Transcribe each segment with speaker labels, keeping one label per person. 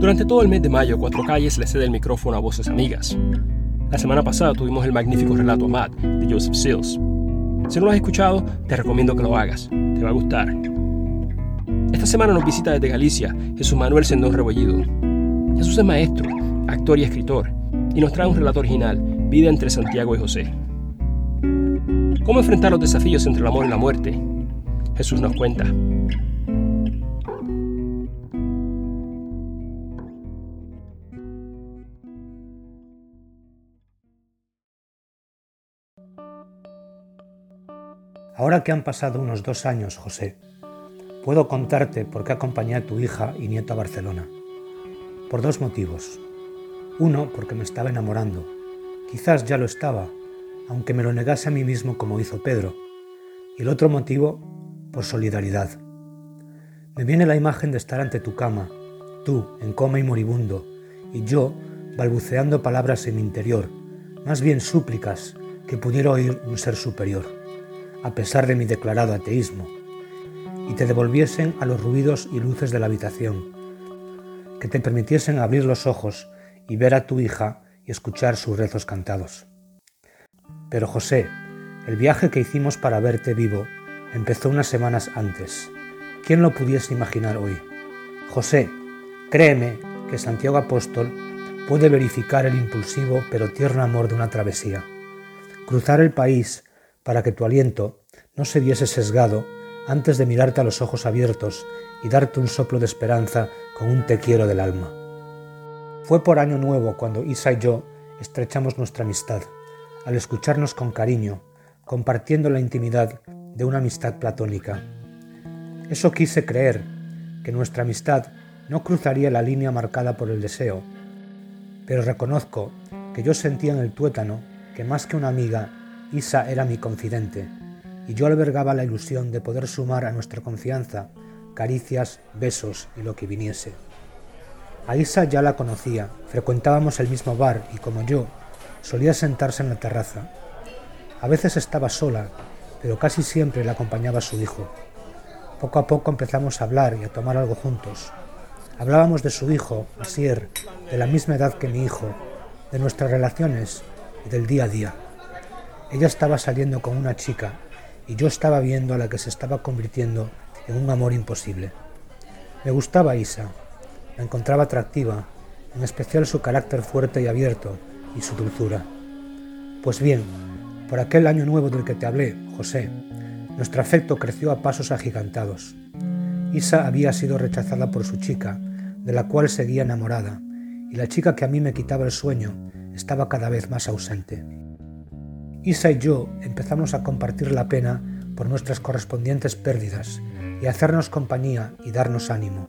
Speaker 1: Durante todo el mes de mayo, Cuatro Calles le cede el micrófono a voces amigas. La semana pasada tuvimos el magnífico relato Amad de Joseph Seals. Si no lo has escuchado, te recomiendo que lo hagas. Te va a gustar. Esta semana nos visita desde Galicia Jesús Manuel Sendón Rebollido. Jesús es maestro, actor y escritor, y nos trae un relato original, Vida entre Santiago y José. ¿Cómo enfrentar los desafíos entre el amor y la muerte? Jesús nos cuenta.
Speaker 2: Ahora que han pasado unos dos años, José, puedo contarte por qué acompañé a tu hija y nieto a Barcelona. Por dos motivos. Uno, porque me estaba enamorando. Quizás ya lo estaba, aunque me lo negase a mí mismo como hizo Pedro. Y el otro motivo, por solidaridad. Me viene la imagen de estar ante tu cama, tú en coma y moribundo, y yo balbuceando palabras en mi interior, más bien súplicas que pudiera oír un ser superior, a pesar de mi declarado ateísmo, y te devolviesen a los ruidos y luces de la habitación, que te permitiesen abrir los ojos y ver a tu hija y escuchar sus rezos cantados. Pero José, el viaje que hicimos para verte vivo empezó unas semanas antes. ¿Quién lo pudiese imaginar hoy? José, créeme que Santiago Apóstol puede verificar el impulsivo pero tierno amor de una travesía. Cruzar el país para que tu aliento no se viese sesgado antes de mirarte a los ojos abiertos y darte un soplo de esperanza con un te quiero del alma. Fue por año nuevo cuando Isa y yo estrechamos nuestra amistad al escucharnos con cariño, compartiendo la intimidad de una amistad platónica. Eso quise creer, que nuestra amistad no cruzaría la línea marcada por el deseo, pero reconozco que yo sentía en el tuétano que más que una amiga, Isa era mi confidente, y yo albergaba la ilusión de poder sumar a nuestra confianza caricias, besos y lo que viniese. A Isa ya la conocía, frecuentábamos el mismo bar y como yo, Solía sentarse en la terraza. A veces estaba sola, pero casi siempre la acompañaba su hijo. Poco a poco empezamos a hablar y a tomar algo juntos. Hablábamos de su hijo, Asier, de la misma edad que mi hijo, de nuestras relaciones y del día a día. Ella estaba saliendo con una chica y yo estaba viendo a la que se estaba convirtiendo en un amor imposible. Me gustaba Isa, la encontraba atractiva, en especial su carácter fuerte y abierto, y su dulzura. Pues bien, por aquel año nuevo del que te hablé, José, nuestro afecto creció a pasos agigantados. Isa había sido rechazada por su chica, de la cual seguía enamorada, y la chica que a mí me quitaba el sueño estaba cada vez más ausente. Isa y yo empezamos a compartir la pena por nuestras correspondientes pérdidas y hacernos compañía y darnos ánimo.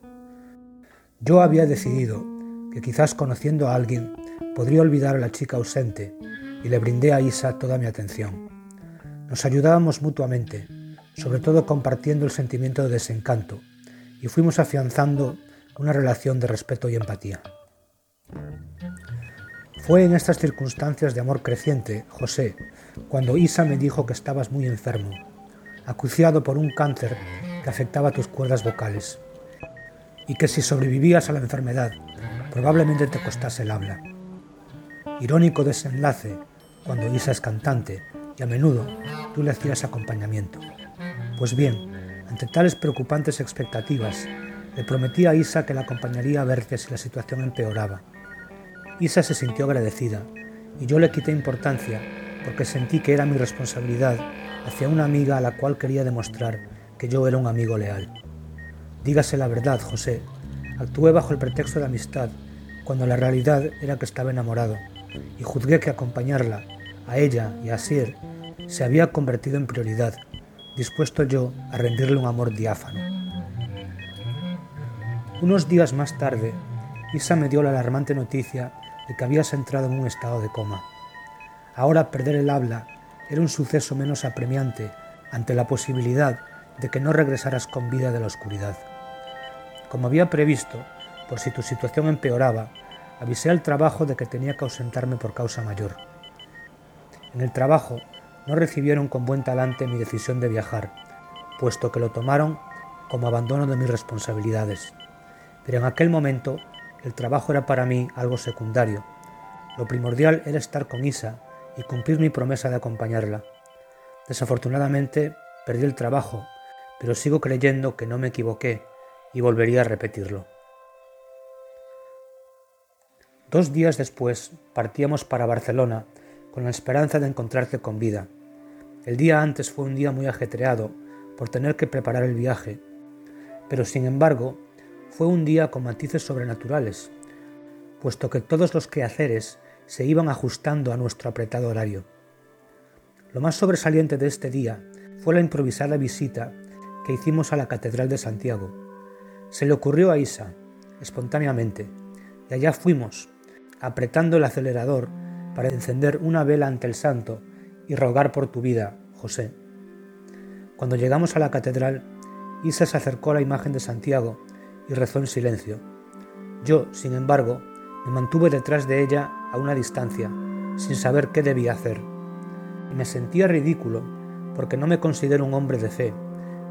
Speaker 2: Yo había decidido que quizás conociendo a alguien podría olvidar a la chica ausente y le brindé a Isa toda mi atención. Nos ayudábamos mutuamente, sobre todo compartiendo el sentimiento de desencanto, y fuimos afianzando una relación de respeto y empatía. Fue en estas circunstancias de amor creciente, José, cuando Isa me dijo que estabas muy enfermo, acuciado por un cáncer que afectaba tus cuerdas vocales, y que si sobrevivías a la enfermedad, probablemente te costase el habla. Irónico desenlace cuando Isa es cantante y a menudo tú le hacías acompañamiento. Pues bien, ante tales preocupantes expectativas, le prometí a Isa que la acompañaría a verte si la situación empeoraba. Isa se sintió agradecida y yo le quité importancia porque sentí que era mi responsabilidad hacia una amiga a la cual quería demostrar que yo era un amigo leal. Dígase la verdad, José, actué bajo el pretexto de amistad cuando la realidad era que estaba enamorado y juzgué que acompañarla, a ella y a Sir, se había convertido en prioridad, dispuesto yo a rendirle un amor diáfano. Unos días más tarde, Isa me dio la alarmante noticia de que habías entrado en un estado de coma. Ahora perder el habla era un suceso menos apremiante ante la posibilidad de que no regresaras con vida de la oscuridad. Como había previsto, por si tu situación empeoraba, avisé al trabajo de que tenía que ausentarme por causa mayor. En el trabajo no recibieron con buen talante mi decisión de viajar, puesto que lo tomaron como abandono de mis responsabilidades. pero en aquel momento el trabajo era para mí algo secundario. Lo primordial era estar con Isa y cumplir mi promesa de acompañarla. Desafortunadamente perdí el trabajo, pero sigo creyendo que no me equivoqué y volvería a repetirlo. Dos días después partíamos para Barcelona con la esperanza de encontrarte con vida. El día antes fue un día muy ajetreado por tener que preparar el viaje, pero sin embargo fue un día con matices sobrenaturales, puesto que todos los quehaceres se iban ajustando a nuestro apretado horario. Lo más sobresaliente de este día fue la improvisada visita que hicimos a la Catedral de Santiago. Se le ocurrió a Isa, espontáneamente, y allá fuimos, apretando el acelerador para encender una vela ante el santo y rogar por tu vida, José. Cuando llegamos a la catedral, Isa se acercó a la imagen de Santiago y rezó en silencio. Yo, sin embargo, me mantuve detrás de ella a una distancia, sin saber qué debía hacer. Me sentía ridículo porque no me considero un hombre de fe,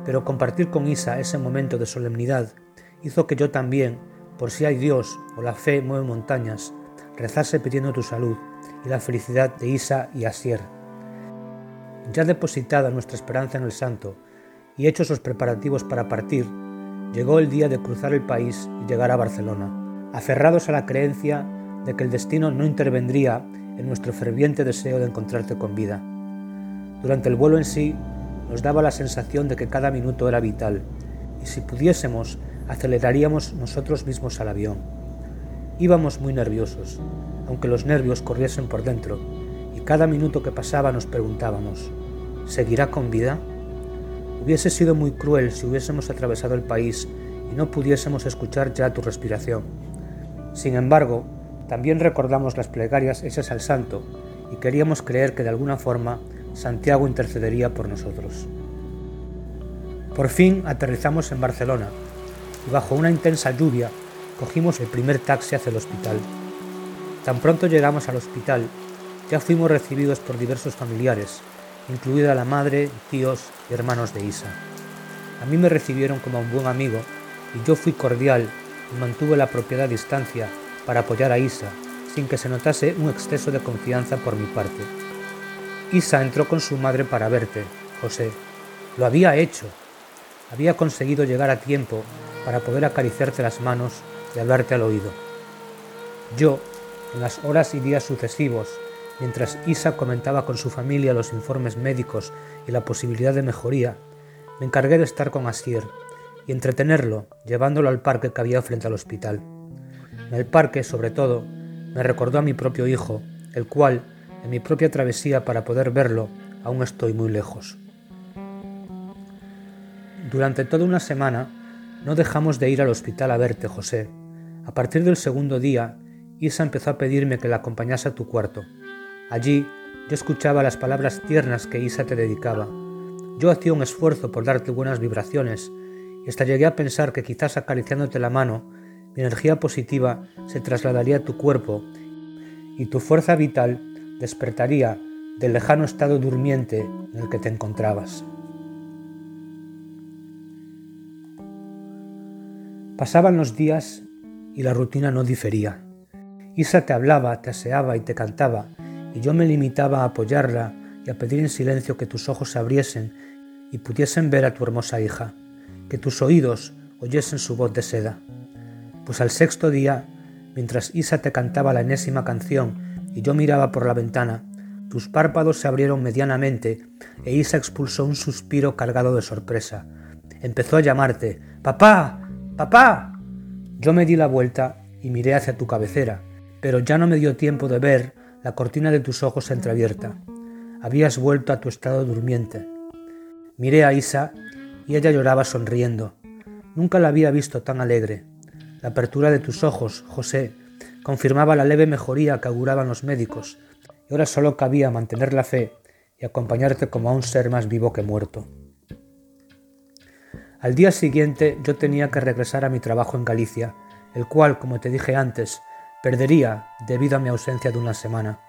Speaker 2: pero compartir con Isa ese momento de solemnidad hizo que yo también, por si hay Dios o la fe mueve montañas, rezase pidiendo tu salud y la felicidad de Isa y Asier. Ya depositada nuestra esperanza en el santo y hechos los preparativos para partir, llegó el día de cruzar el país y llegar a Barcelona, aferrados a la creencia de que el destino no intervendría en nuestro ferviente deseo de encontrarte con vida. Durante el vuelo en sí, nos daba la sensación de que cada minuto era vital, y si pudiésemos, aceleraríamos nosotros mismos al avión. Íbamos muy nerviosos, aunque los nervios corriesen por dentro, y cada minuto que pasaba nos preguntábamos, ¿seguirá con vida? Hubiese sido muy cruel si hubiésemos atravesado el país y no pudiésemos escuchar ya tu respiración. Sin embargo, también recordamos las plegarias hechas al santo y queríamos creer que de alguna forma Santiago intercedería por nosotros. Por fin aterrizamos en Barcelona y bajo una intensa lluvia cogimos el primer taxi hacia el hospital. Tan pronto llegamos al hospital, ya fuimos recibidos por diversos familiares, incluida la madre, tíos y hermanos de Isa. A mí me recibieron como a un buen amigo y yo fui cordial y mantuve la propiedad distancia para apoyar a Isa, sin que se notase un exceso de confianza por mi parte. Isa entró con su madre para verte, José. Lo había hecho. Había conseguido llegar a tiempo para poder acariciarte las manos y hablarte al oído. Yo, en las horas y días sucesivos, mientras Isa comentaba con su familia los informes médicos y la posibilidad de mejoría, me encargué de estar con Asier y entretenerlo, llevándolo al parque que había frente al hospital. El parque, sobre todo, me recordó a mi propio hijo, el cual, en mi propia travesía para poder verlo, aún estoy muy lejos. Durante toda una semana no dejamos de ir al hospital a verte, José. A partir del segundo día, Isa empezó a pedirme que la acompañase a tu cuarto. Allí yo escuchaba las palabras tiernas que Isa te dedicaba. Yo hacía un esfuerzo por darte buenas vibraciones y hasta llegué a pensar que quizás acariciándote la mano, mi energía positiva se trasladaría a tu cuerpo y tu fuerza vital despertaría del lejano estado durmiente en el que te encontrabas. Pasaban los días y la rutina no difería. Isa te hablaba, te aseaba y te cantaba, y yo me limitaba a apoyarla y a pedir en silencio que tus ojos se abriesen y pudiesen ver a tu hermosa hija, que tus oídos oyesen su voz de seda. Pues al sexto día, mientras Isa te cantaba la enésima canción y yo miraba por la ventana, tus párpados se abrieron medianamente e Isa expulsó un suspiro cargado de sorpresa. Empezó a llamarte, ¡Papá! ¡Papá! Yo me di la vuelta y miré hacia tu cabecera, pero ya no me dio tiempo de ver la cortina de tus ojos entreabierta. Habías vuelto a tu estado durmiente. Miré a Isa y ella lloraba sonriendo. Nunca la había visto tan alegre. La apertura de tus ojos, José, confirmaba la leve mejoría que auguraban los médicos, y ahora solo cabía mantener la fe y acompañarte como a un ser más vivo que muerto. Al día siguiente yo tenía que regresar a mi trabajo en Galicia, el cual, como te dije antes, perdería debido a mi ausencia de una semana.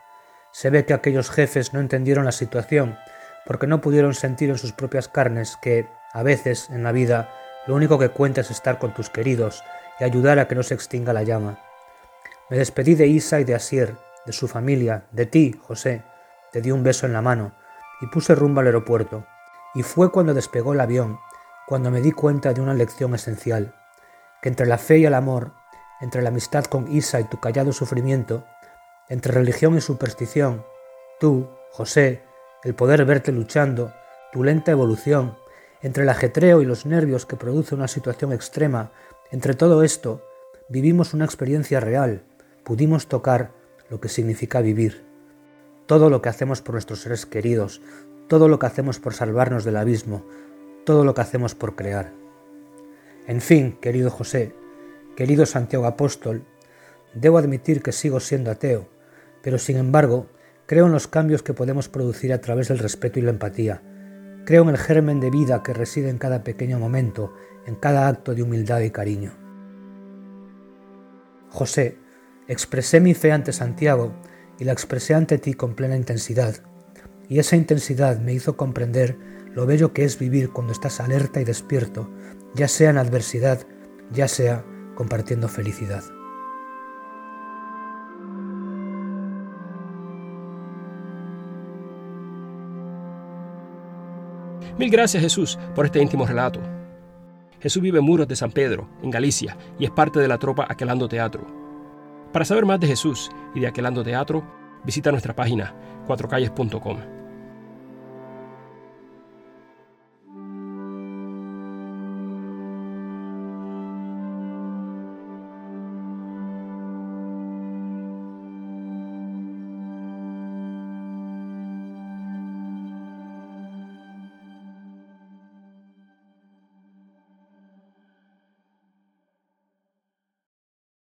Speaker 2: Se ve que aquellos jefes no entendieron la situación, porque no pudieron sentir en sus propias carnes que, a veces, en la vida, lo único que cuenta es estar con tus queridos ayudar a que no se extinga la llama. Me despedí de Isa y de Asier, de su familia, de ti, José. Te di un beso en la mano y puse rumbo al aeropuerto. Y fue cuando despegó el avión, cuando me di cuenta de una lección esencial, que entre la fe y el amor, entre la amistad con Isa y tu callado sufrimiento, entre religión y superstición, tú, José, el poder verte luchando, tu lenta evolución, entre el ajetreo y los nervios que produce una situación extrema, entre todo esto, vivimos una experiencia real, pudimos tocar lo que significa vivir. Todo lo que hacemos por nuestros seres queridos, todo lo que hacemos por salvarnos del abismo, todo lo que hacemos por crear. En fin, querido José, querido Santiago Apóstol, debo admitir que sigo siendo ateo, pero sin embargo, creo en los cambios que podemos producir a través del respeto y la empatía. Creo en el germen de vida que reside en cada pequeño momento, en cada acto de humildad y cariño. José, expresé mi fe ante Santiago y la expresé ante ti con plena intensidad, y esa intensidad me hizo comprender lo bello que es vivir cuando estás alerta y despierto, ya sea en adversidad, ya sea compartiendo felicidad.
Speaker 1: Mil gracias Jesús por este íntimo relato. Jesús vive en Muros de San Pedro, en Galicia, y es parte de la tropa Aquelando Teatro. Para saber más de Jesús y de Aquelando Teatro, visita nuestra página cuatrocalles.com.